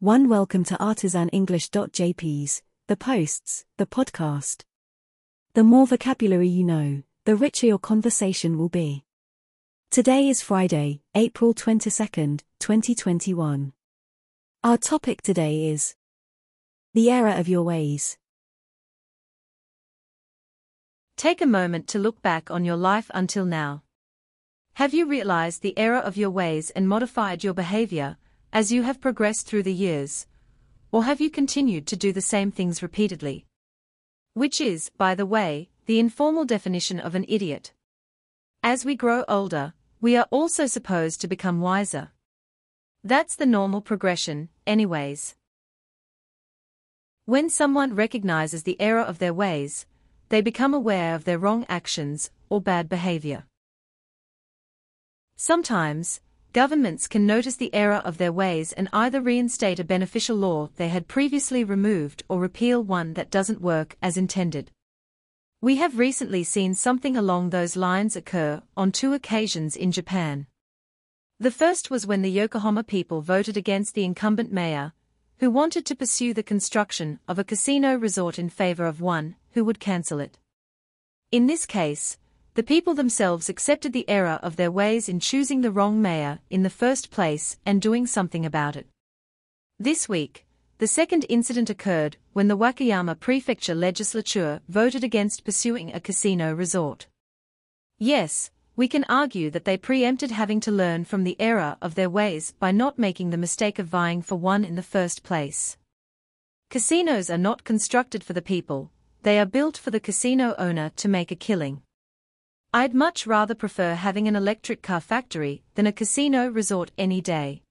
One welcome to artisanenglish.jp's, the posts, the podcast. The more vocabulary you know, the richer your conversation will be. Today is Friday, April 22nd, 2021. Our topic today is the error of your ways. Take a moment to look back on your life until now. Have you realized the error of your ways and modified your behavior as you have progressed through the years? Or have you continued to do the same things repeatedly? Which is, by the way, the informal definition of an idiot. As we grow older, we are also supposed to become wiser. That's the normal progression, anyways. When someone recognizes the error of their ways, they become aware of their wrong actions or bad behavior. Sometimes, governments can notice the error of their ways and either reinstate a beneficial law they had previously removed or repeal one that doesn't work as intended. We have recently seen something along those lines occur on two occasions in Japan. The first was when the Yokohama people voted against the incumbent mayor, who wanted to pursue the construction of a casino resort in favor of one who would cancel it. In this case, the people themselves accepted the error of their ways in choosing the wrong mayor in the first place and doing something about it. This week, the second incident occurred when the Wakayama Prefecture legislature voted against pursuing a casino resort. Yes, we can argue that they preempted having to learn from the error of their ways by not making the mistake of vying for one in the first place. Casinos are not constructed for the people, they are built for the casino owner to make a killing. I'd much rather prefer having an electric car factory than a casino resort any day.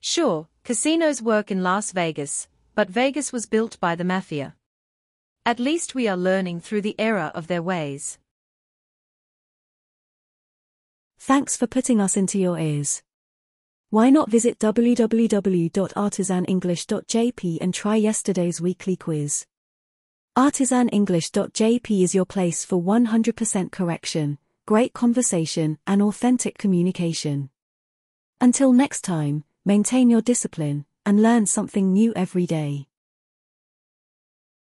Sure, casinos work in Las Vegas, but Vegas was built by the mafia. At least we are learning through the error of their ways. Thanks for putting us into your ears. Why not visit www.artisanenglish.jp and try yesterday's weekly quiz? Artisanenglish.jp is your place for 100% correction, great conversation, and authentic communication. Until next time, maintain your discipline and learn something new every day.